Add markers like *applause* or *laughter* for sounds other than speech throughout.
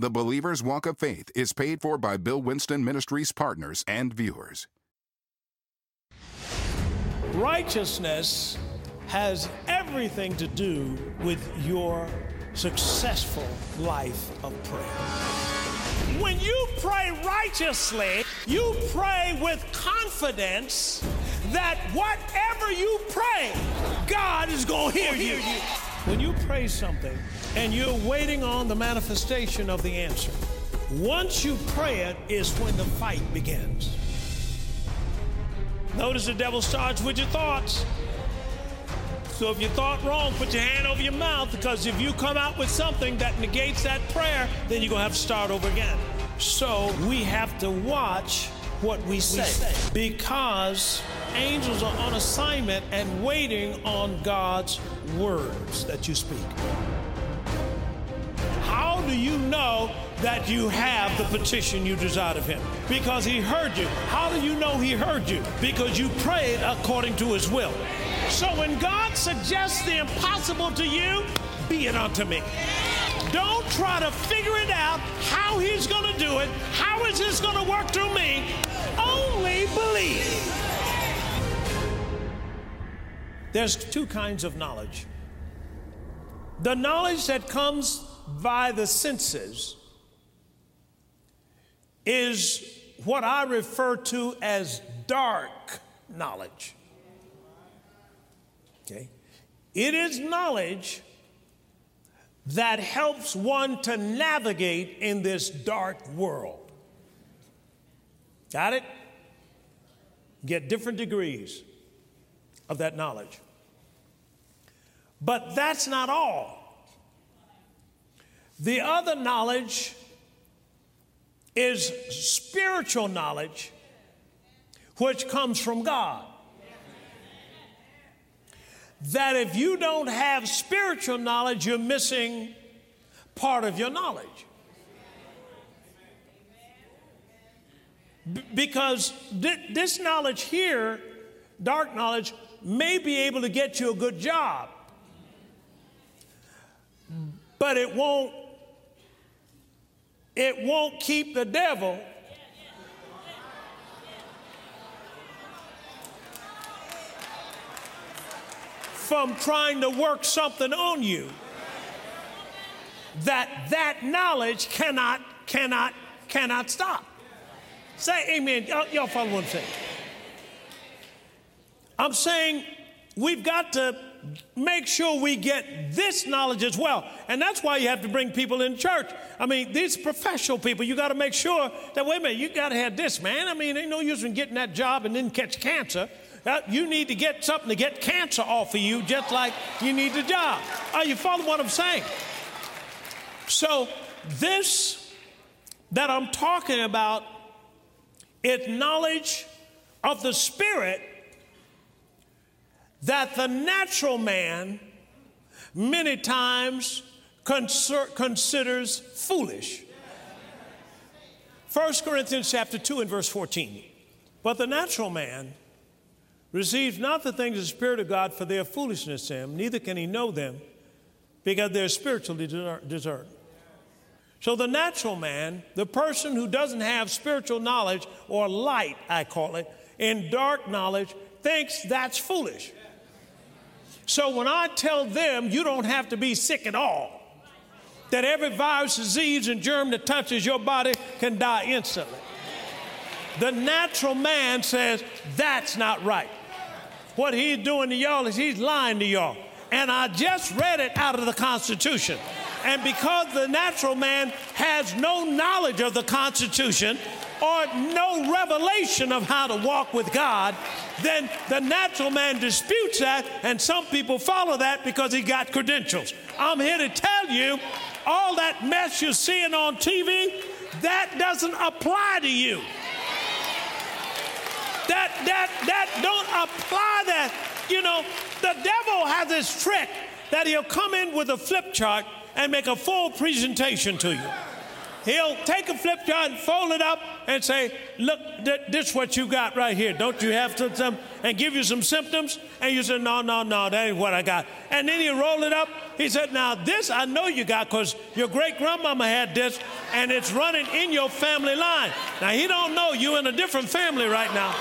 The Believer's Walk of Faith is paid for by Bill Winston Ministries partners and viewers. Righteousness has everything to do with your successful life of prayer. When you pray righteously, you pray with confidence that whatever you pray, God is going to hear you. When you pray something and you're waiting on the manifestation of the answer, once you pray it is when the fight begins. Notice the devil starts with your thoughts. So if you thought wrong, put your hand over your mouth because if you come out with something that negates that prayer, then you're going to have to start over again. So we have to watch what we say, we say. because angels are on assignment and waiting on God's words that you speak. Do you know that you have the petition you desired of Him? Because He heard you. How do you know He heard you? Because you prayed according to His will. So when God suggests the impossible to you, be it unto me. Don't try to figure it out how he's going to do it. How is this going to work through me? Only believe. There's two kinds of knowledge. The knowledge that comes by the senses is what I refer to as dark knowledge. Okay? It is knowledge that helps one to navigate in this dark world. Got it? Get different degrees of that knowledge. But that's not all. The other knowledge is spiritual knowledge, which comes from God that if you don't have spiritual knowledge, you're missing part of your knowledge. Because th- this knowledge here, dark knowledge, may be able to get you a good job, but it won't. It won't keep the devil from trying to work something on you that that knowledge cannot, cannot, cannot stop. Say amen. Y'all, follow what I'm saying? I'm saying we've got to make sure we get this knowledge as well. And that's why you have to bring people in church. I mean, these professional people, you got to make sure that, wait a minute, you got to have this, man. I mean, ain't no use in getting that job and then catch cancer. Uh, you need to get something to get cancer off of you, just like you need the job. Are you following what I'm saying? So, this that I'm talking about is knowledge of the Spirit that the natural man many times considers foolish. 1 Corinthians chapter 2 and verse 14. But the natural man receives not the things of the Spirit of God for they are foolishness to him, neither can he know them because they're spiritually discerned. So, the natural man, the person who doesn't have spiritual knowledge or light, I call it, in dark knowledge, thinks that's foolish. So, when I tell them you don't have to be sick at all, that every virus, disease, and germ that touches your body can die instantly, the natural man says that's not right. What he's doing to y'all is he's lying to y'all. And I just read it out of the Constitution. And because the natural man has no knowledge of the Constitution or no revelation of how to walk with God, then the natural man disputes that, and some people follow that because he got credentials. I'm here to tell you all that mess you're seeing on TV, that doesn't apply to you. That, that, that don't apply that. You know, the devil has this trick that he'll come in with a flip chart and make a full presentation to you. He'll take a flip chart and fold it up and say, Look, th- this is what you got right here. Don't you have some, and give you some symptoms? And you say, No, no, no, that ain't what I got. And then he'll roll it up. He said, Now, this I know you got because your great grandmama had this, and it's running in your family line. Now he don't know you in a different family right now.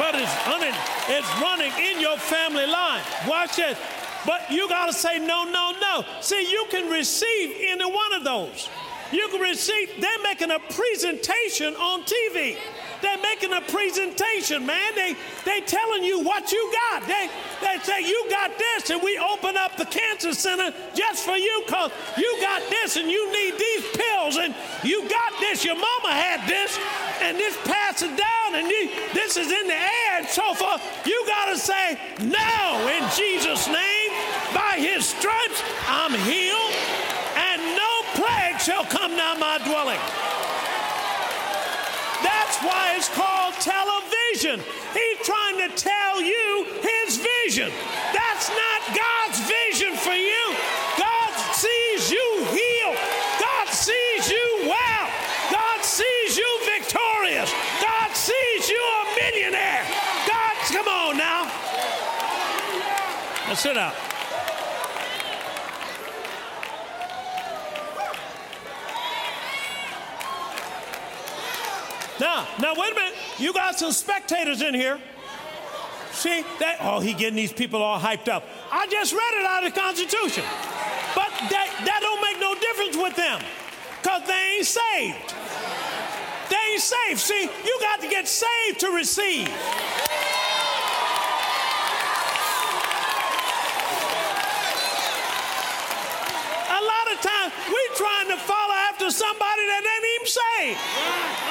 But it's running, it's running in your family line. Watch it. But you got to say no, no, no. See, you can receive any one of those. You can receive, they're making a presentation on TV. They're making a presentation, man. They they telling you what you got. They they say you got this, and we open up the cancer center just for you because you got this and you need these pills, and you got this. Your mama had this, and this passes down, and you, this is in the air, and so forth. You gotta say no in Jesus' name. By his stripes, I'm healed, and no plague shall come nigh my dwelling. That's why it's called television. He's trying to tell you his vision. That's not God's vision for you. God sees you healed. God sees you well. God sees you victorious. God sees you a millionaire. God, come on now. Now sit down. Now, now wait a minute. You got some spectators in here. See that? Oh, he getting these people all hyped up. I just read it out of the Constitution, but that that don't make no difference with them, cause they ain't saved. They ain't saved. See, you got to get saved to receive. A lot of times we trying to follow after somebody that ain't even saved.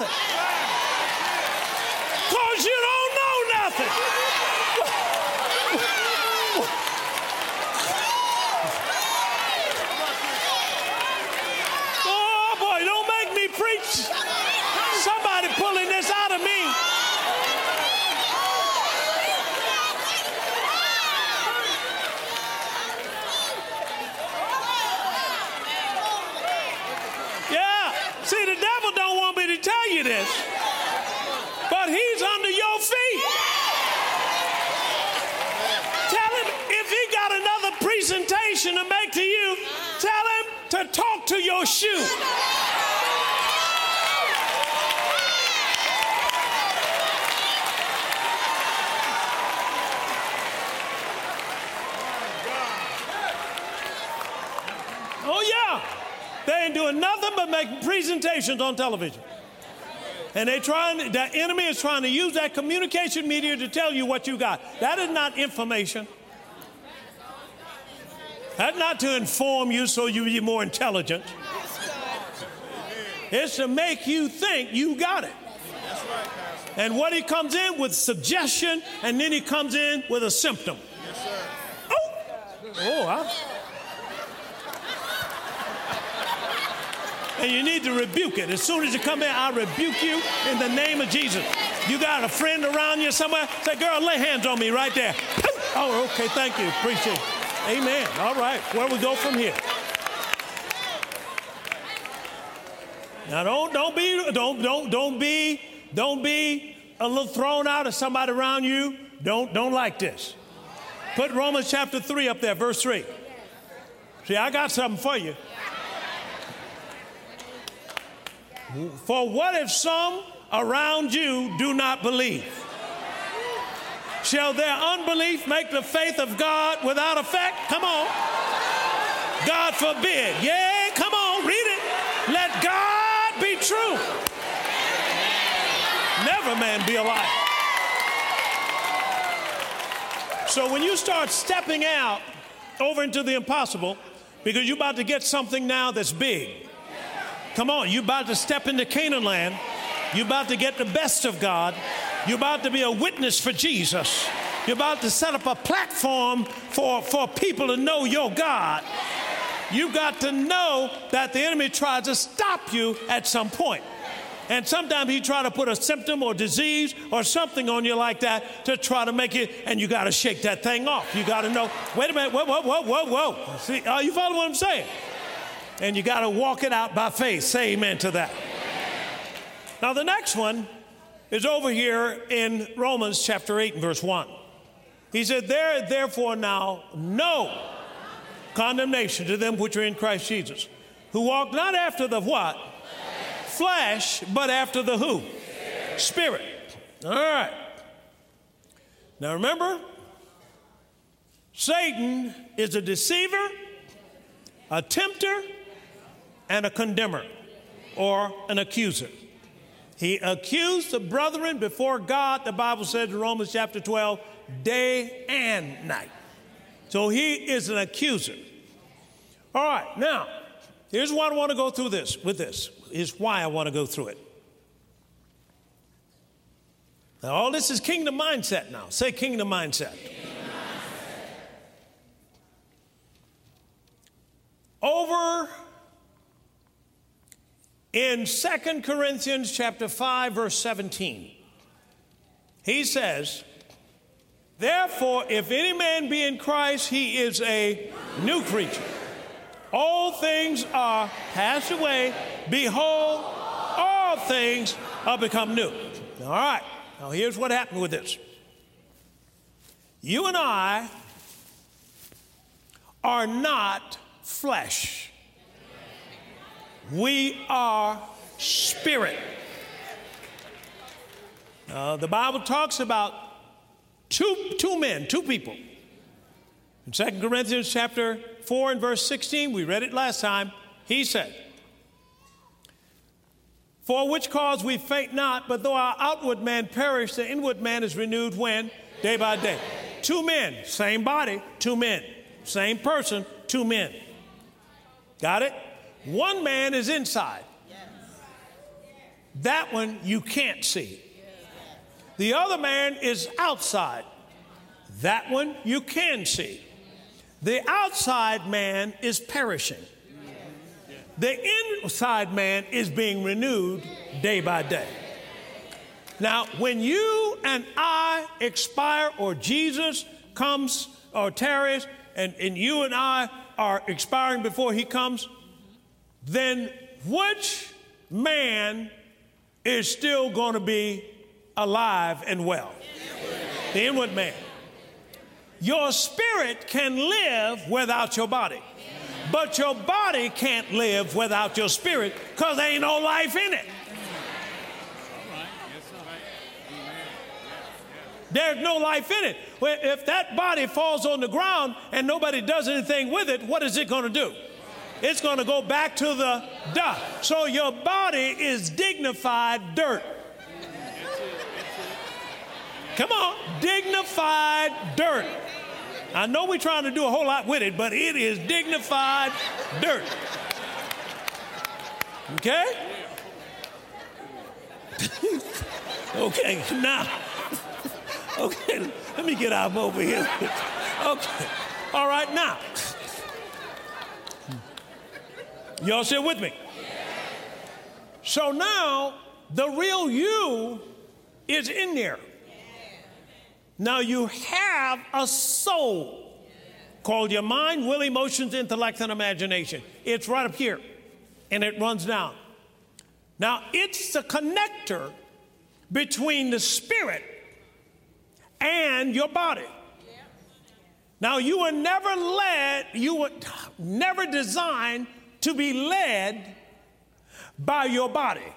Nothing. Because you don't know nothing. Oh boy, don't make me preach. Somebody pulling this out of me. Yeah. See, the devil don't want me to tell you this, but he's under your feet. Tell him if he got another presentation to make to you, tell him to talk to your shoe. Oh, yeah. They ain't doing nothing but making presentations on television. And they trying, the enemy is trying to use that communication media to tell you what you got. That is not information. That's not to inform you so you be more intelligent. It's to make you think you got it. And what he comes in with suggestion, and then he comes in with a symptom. Oh, oh, I, and you need to rebuke it. As soon as you come in, I rebuke you in the name of Jesus. You got a friend around you somewhere? Say, girl, lay hands on me right there. *laughs* Oh, okay, thank you. Appreciate it. Amen. All right, where we go from here? Now don't don't be don't don't don't be don't be a little thrown out of somebody around you. Don't don't like this. Put Romans chapter 3 up there, verse 3. See, I got something for you. For what if some around you do not believe? Shall their unbelief make the faith of God without effect? Come on. God forbid. Yeah, come on, read it. Let God be true. Never man be a liar. So when you start stepping out over into the impossible, because you're about to get something now that's big. Come on, you're about to step into Canaan land. You're about to get the best of God. You're about to be a witness for Jesus. You're about to set up a platform for, for people to know your God. You've got to know that the enemy tries to stop you at some point. And sometimes he try to put a symptom or disease or something on you like that to try to make it, and you got to shake that thing off. You got to know, wait a minute, whoa, whoa, whoa, whoa, whoa. See, are you following what I'm saying? And you got to walk it out by faith. Say amen to that. Now, the next one is over here in Romans chapter 8 and verse 1. He said, There, therefore, now no condemnation to them which are in Christ Jesus, who walk not after the what? Flesh, but after the who? Spirit. All right. Now remember, Satan is a deceiver, a tempter, and a condemner or an accuser. He accused the brethren before God, the Bible says in Romans chapter 12, day and night. So he is an accuser. All right, now, here's why I want to go through this with this. Is why I want to go through it. Now, all this is kingdom mindset now. Say kingdom mindset. Kingdom mindset. Over in Second Corinthians chapter 5 verse 17. He says, Therefore, if any man be in Christ, he is a new creature. All things are passed away. Behold, all things are become new. All right, now here's what happened with this. You and I are not flesh. We are spirit. Uh, the Bible talks about two, two men, two people. In 2 Corinthians chapter 4 and verse 16, we read it last time, he said, For which cause we faint not, but though our outward man perish, the inward man is renewed when? Day by day. Two men, same body, two men. Same person, two men. Got it? One man is inside. That one you can't see. The other man is outside. That one you can see. The outside man is perishing. The inside man is being renewed day by day. Now, when you and I expire, or Jesus comes or tarries, and, and you and I are expiring before he comes, then which man is still going to be alive and well? The inward man. Your spirit can live without your body, but your body can't live without your spirit because there ain't no life in it. There's no life in it. If that body falls on the ground and nobody does anything with it, what is it going to do? It's going to go back to the dust. So your body is dignified dirt. Come on, dignified dirt. I know we're trying to do a whole lot with it, but it is dignified dirt. Okay? *laughs* okay, now, *laughs* okay, let me get out over here. *laughs* Okay, all right, now. Y'all still with me? So now the real you is in there. Now you have a soul called your mind, will, emotions, intellect, and imagination. It's right up here and it runs down. Now it's the connector between the spirit and your body. Now you were never led, you were *sighs* never designed to be led by your body,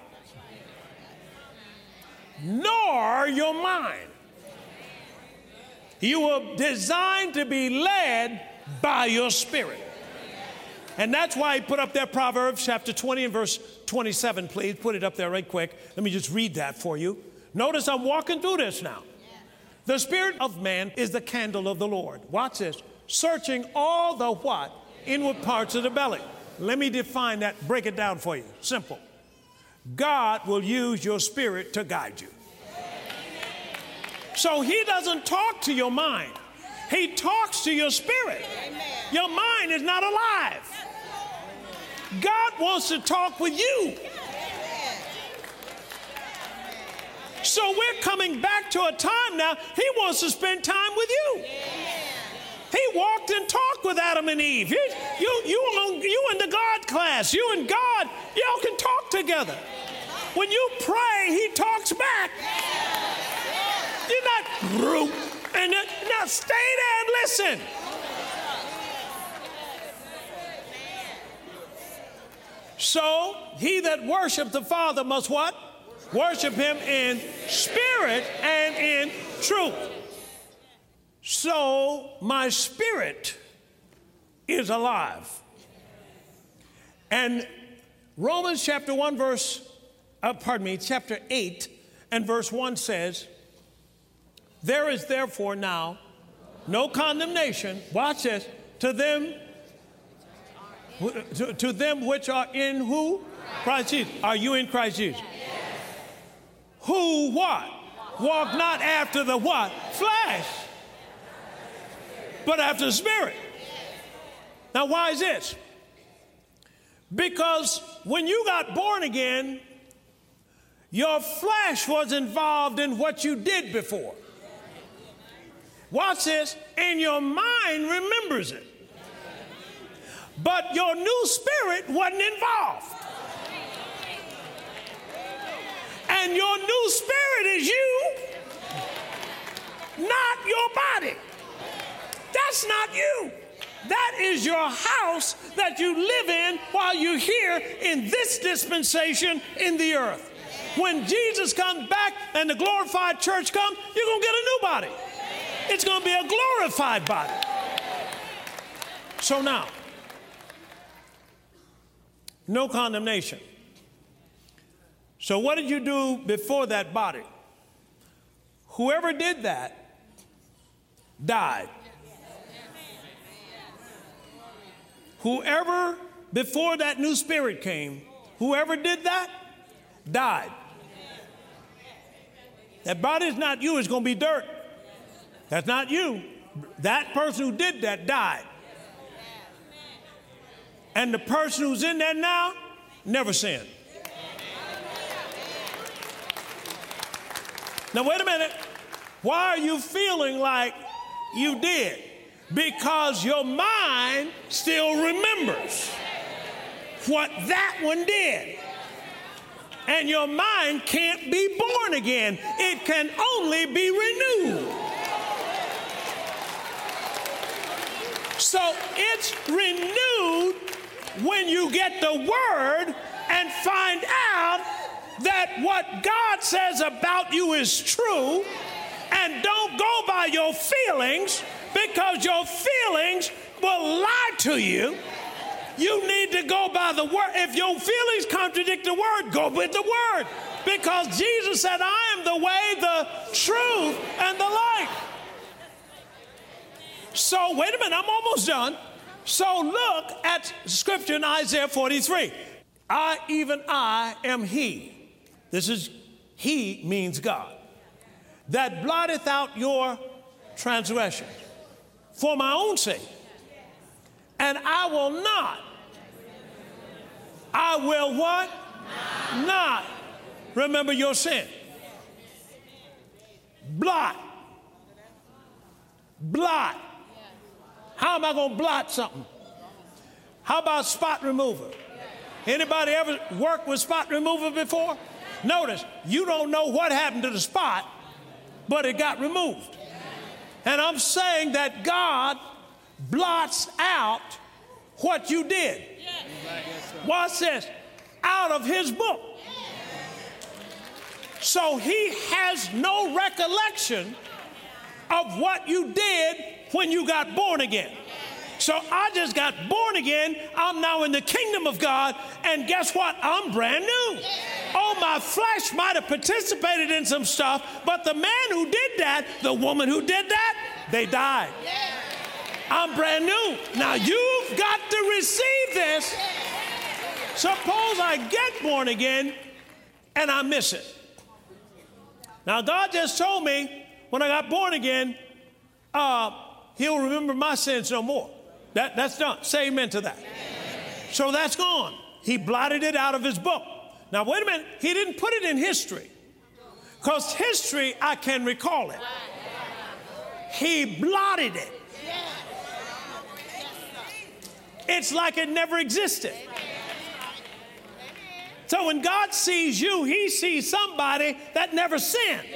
nor your mind. You were designed to be led by your spirit. And that's why he put up there Proverbs chapter 20 and verse 27, please. Put it up there right quick. Let me just read that for you. Notice I'm walking through this now. The spirit of man is the candle of the Lord. Watch this. Searching all the what? Inward parts of the belly. Let me define that, break it down for you. Simple. God will use your spirit to guide you. So he doesn't talk to your mind, he talks to your spirit. Your mind is not alive. God wants to talk with you. So we're coming back to a time now, he wants to spend time with you. He walked and talked with Adam and Eve. You, you, you, you in the God class, you and God, y'all can talk together. When you pray, He talks back. You're not group. And now stay there and listen. So he that worshipped the Father must what? Worship him in spirit and in truth. So my spirit is alive. And Romans chapter 1, verse, uh, pardon me, chapter 8 and verse 1 says, There is therefore now no condemnation, watch this, to them to, to them which are in who? Christ Jesus. Are you in Christ Jesus? Who what? Walk not after the what? Flesh. But after the spirit. Now, why is this? Because when you got born again, your flesh was involved in what you did before. Watch this, and your mind remembers it. But your new spirit wasn't involved. And your new spirit is you, not your body. That's not you. That is your house that you live in while you're here in this dispensation in the earth. When Jesus comes back and the glorified church comes, you're going to get a new body. It's going to be a glorified body. So now, no condemnation. So, what did you do before that body? Whoever did that died. Whoever, before that new spirit came, whoever did that died. That body is not you, it's going to be dirt. That's not you. That person who did that died. And the person who's in there now never sinned. Now, wait a minute. Why are you feeling like you did? Because your mind still remembers what that one did. And your mind can't be born again, it can only be renewed. So it's renewed when you get the word and find out that what God says about you is true and don't go by your feelings because your feelings will lie to you. You need to go by the word. If your feelings contradict the word, go with the word. Because Jesus said, I am the way, the truth, and the life. So, wait a minute, I'm almost done. So look at scripture in Isaiah 43. I, even I, am He. This is He means God. That blotteth out your transgressions for my own sake. And I will not. I will what? Not, not remember your sin. Blot. Blot how am I going to blot something? How about spot remover? Anybody ever worked with spot remover before? Notice, you don't know what happened to the spot, but it got removed. And I'm saying that God blots out what you did. Watch this out of his book. So he has no recollection of what you did when you got born again. So I just got born again. I'm now in the kingdom of God. And guess what? I'm brand new. Oh, my flesh might have participated in some stuff, but the man who did that, the woman who did that, they died. I'm brand new. Now you've got to receive this. Suppose I get born again and I miss it. Now, God just told me when I got born again, uh, he'll remember my sins no more. That, that's done. Say amen to that. So that's gone. He blotted it out of his book. Now, wait a minute. He didn't put it in history. Because history, I can recall it. He blotted it. It's like it never existed. So when God sees you, he sees somebody that never sinned.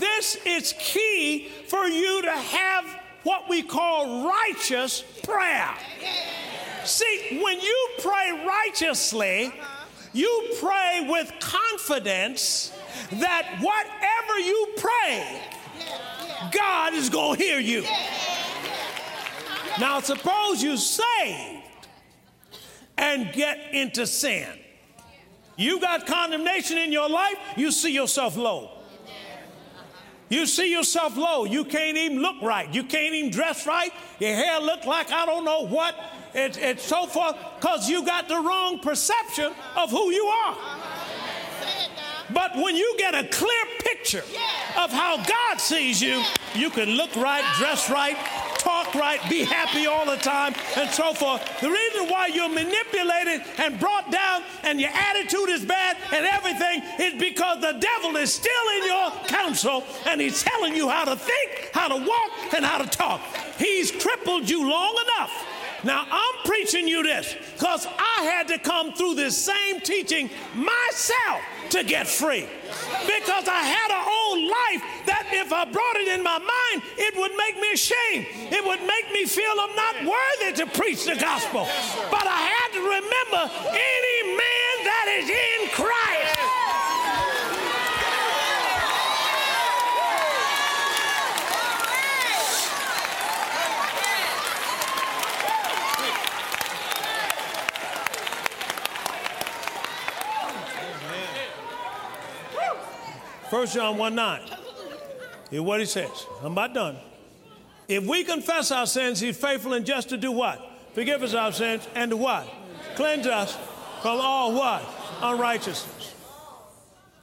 This is key for you to have what we call righteous prayer. See, when you pray righteously, you pray with confidence that whatever you pray, God is going to hear you. Now, suppose you saved and get into sin. You got condemnation in your life, you see yourself low. You see yourself low. You can't even look right. You can't even dress right. Your hair look like I don't know what. It's it so forth because you got the wrong perception of who you are. But when you get a clear picture of how God sees you, you can look right, dress right, right, be happy all the time, and so forth. The reason why you're manipulated and brought down and your attitude is bad and everything is because the devil is still in your counsel and he's telling you how to think, how to walk, and how to talk. He's crippled you long enough. Now, I'm preaching you this because I had to come through this same teaching myself to get free. Because I had an old life that if I brought it in my mind, it would make me ashamed. It would make me feel I'm not worthy to preach the gospel. But I had to remember any man that is in Christ. First John 1 9. Hear what he says. I'm about done. If we confess our sins, he's faithful and just to do what? Forgive us our sins and to what? Cleanse us from all what? Unrighteousness.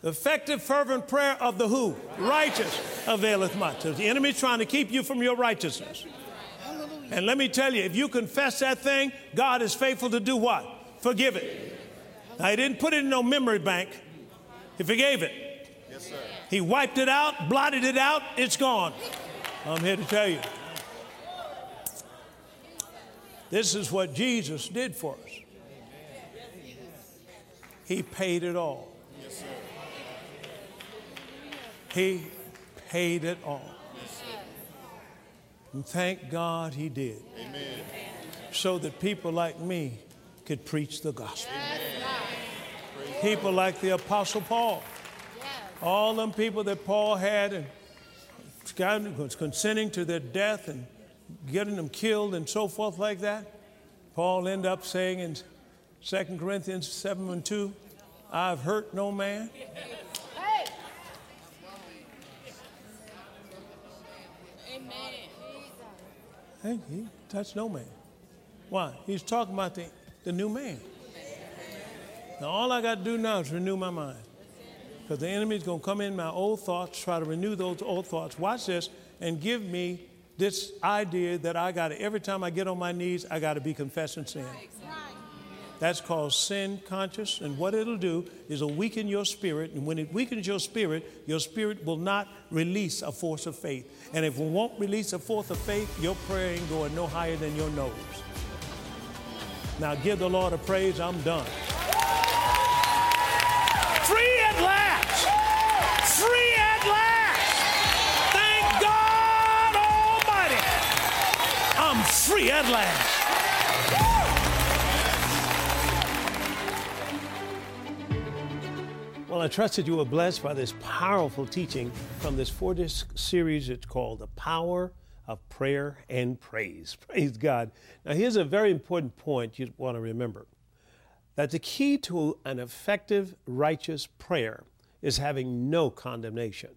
The effective, fervent prayer of the who? Righteous availeth much. So the enemy's trying to keep you from your righteousness. And let me tell you, if you confess that thing, God is faithful to do what? Forgive it. Now, he didn't put it in no memory bank. He forgave it. He wiped it out, blotted it out, it's gone. I'm here to tell you. This is what Jesus did for us. He paid it all. He paid it all. And thank God he did. Amen. So that people like me could preach the gospel. People like the Apostle Paul all them people that Paul had and was consenting to their death and getting them killed and so forth like that. Paul end up saying in 2 Corinthians 7 and 2, I've hurt no man. Hey. Hey, he touched no man. Why? He's talking about the, the new man. Now, all I got to do now is renew my mind. Because the enemy is going to come in my old thoughts, try to renew those old thoughts. Watch this, and give me this idea that I got to, every time I get on my knees, I got to be confessing sin. That's called sin conscious. And what it'll do is it'll weaken your spirit. And when it weakens your spirit, your spirit will not release a force of faith. And if it won't release a force of faith, your prayer ain't going no higher than your nose. Now give the Lord a praise. I'm done. Free at last. Well, I trust that you were blessed by this powerful teaching from this four disc series. It's called The Power of Prayer and Praise. *laughs* Praise God. Now, here's a very important point you want to remember that the key to an effective, righteous prayer is having no condemnation.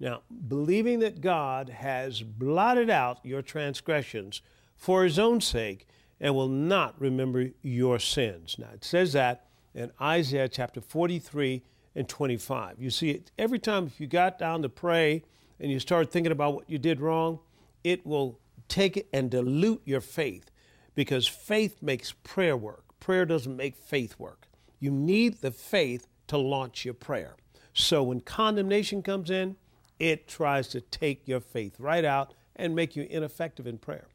Now, believing that God has blotted out your transgressions for his own sake and will not remember your sins. Now, it says that in Isaiah chapter 43 and 25. You see, every time if you got down to pray and you start thinking about what you did wrong, it will take it and dilute your faith because faith makes prayer work. Prayer doesn't make faith work. You need the faith to launch your prayer. So when condemnation comes in, it tries to take your faith right out and make you ineffective in prayer.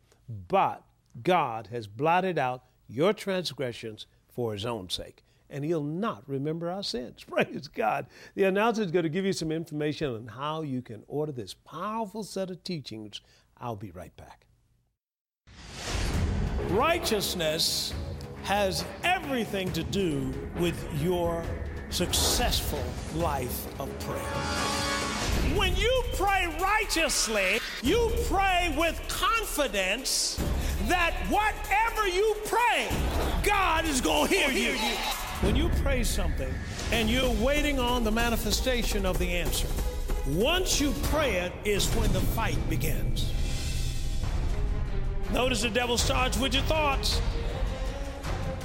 But God has blotted out your transgressions for his own sake. and He'll not remember our sins. *laughs* Praise God. The announcer is going to give you some information on how you can order this powerful set of teachings. I'll be right back. Righteousness has everything to do with your successful life of prayer. When you pray righteously, you pray with confidence that whatever you pray, God is going to hear you. When you pray something and you're waiting on the manifestation of the answer, once you pray it is when the fight begins. Notice the devil starts with your thoughts.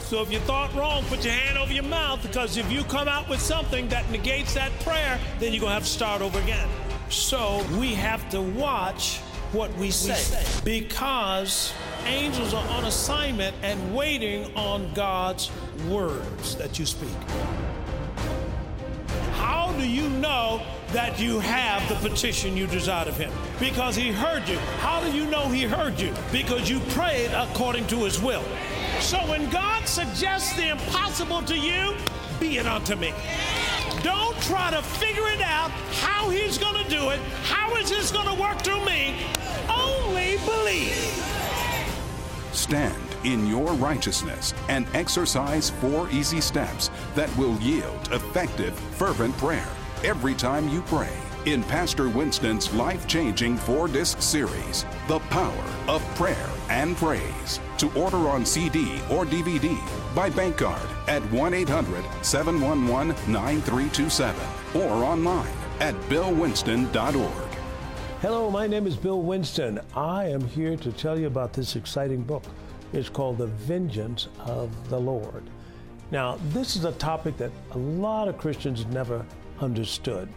So if you thought wrong, put your hand over your mouth because if you come out with something that negates that prayer, then you're going to have to start over again. So we have to watch what we say, we say. because angels are on assignment and waiting on God's words that you speak. How do you know that you have the petition you desired of him? Because he heard you. How do you know he heard you? Because you prayed according to his will. So when God suggests the impossible to you, be it unto me. Don't try to figure it out how he's going to do it. How is this going to work through me? Only believe. Stand in your righteousness and exercise four easy steps that will yield effective, fervent prayer every time you pray in Pastor Winston's life changing four disc series, The Power of Prayer and Praise. To order on CD or DVD by bank card at 1 800 711 9327 or online at billwinston.org. Hello, my name is Bill Winston. I am here to tell you about this exciting book. It's called The Vengeance of the Lord. Now, this is a topic that a lot of Christians never understood.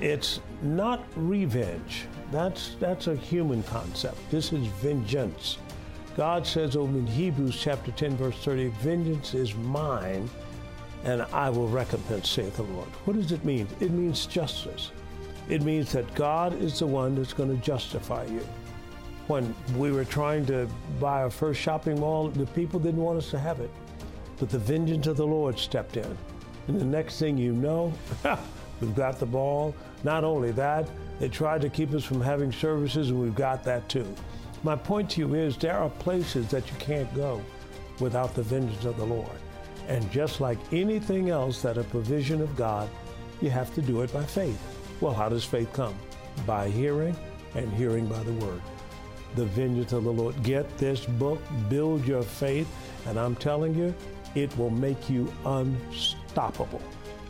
It's not revenge. That's, that's a human concept. This is vengeance. God says over in Hebrews chapter 10, verse 30, Vengeance is mine, and I will recompense, saith the Lord. What does it mean? It means justice. It means that God is the one that's going to justify you. When we were trying to buy our first shopping mall, the people didn't want us to have it. But the vengeance of the Lord stepped in. And the next thing you know, *laughs* we've got the ball. Not only that, they tried to keep us from having services, and we've got that too. My point to you is there are places that you can't go without the vengeance of the Lord. And just like anything else that a provision of God, you have to do it by faith. Well, how does faith come? By hearing, and hearing by the word. The vengeance of the Lord. Get this book, build your faith, and I'm telling you, it will make you unstoppable.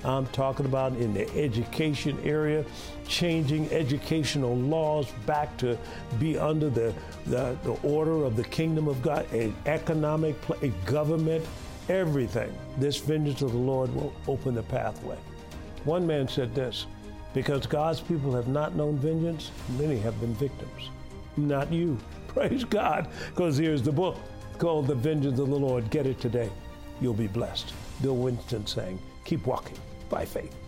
I'm talking about in the education area, changing educational laws back to be under the, the, the order of the kingdom of God, an economic, a government, everything. This vengeance of the Lord will open the pathway. One man said this because God's people have not known vengeance, many have been victims. Not you. *laughs* Praise God, because here's the book called The Vengeance of the Lord. Get it today. You'll be blessed. Bill Winston saying, keep walking by faith.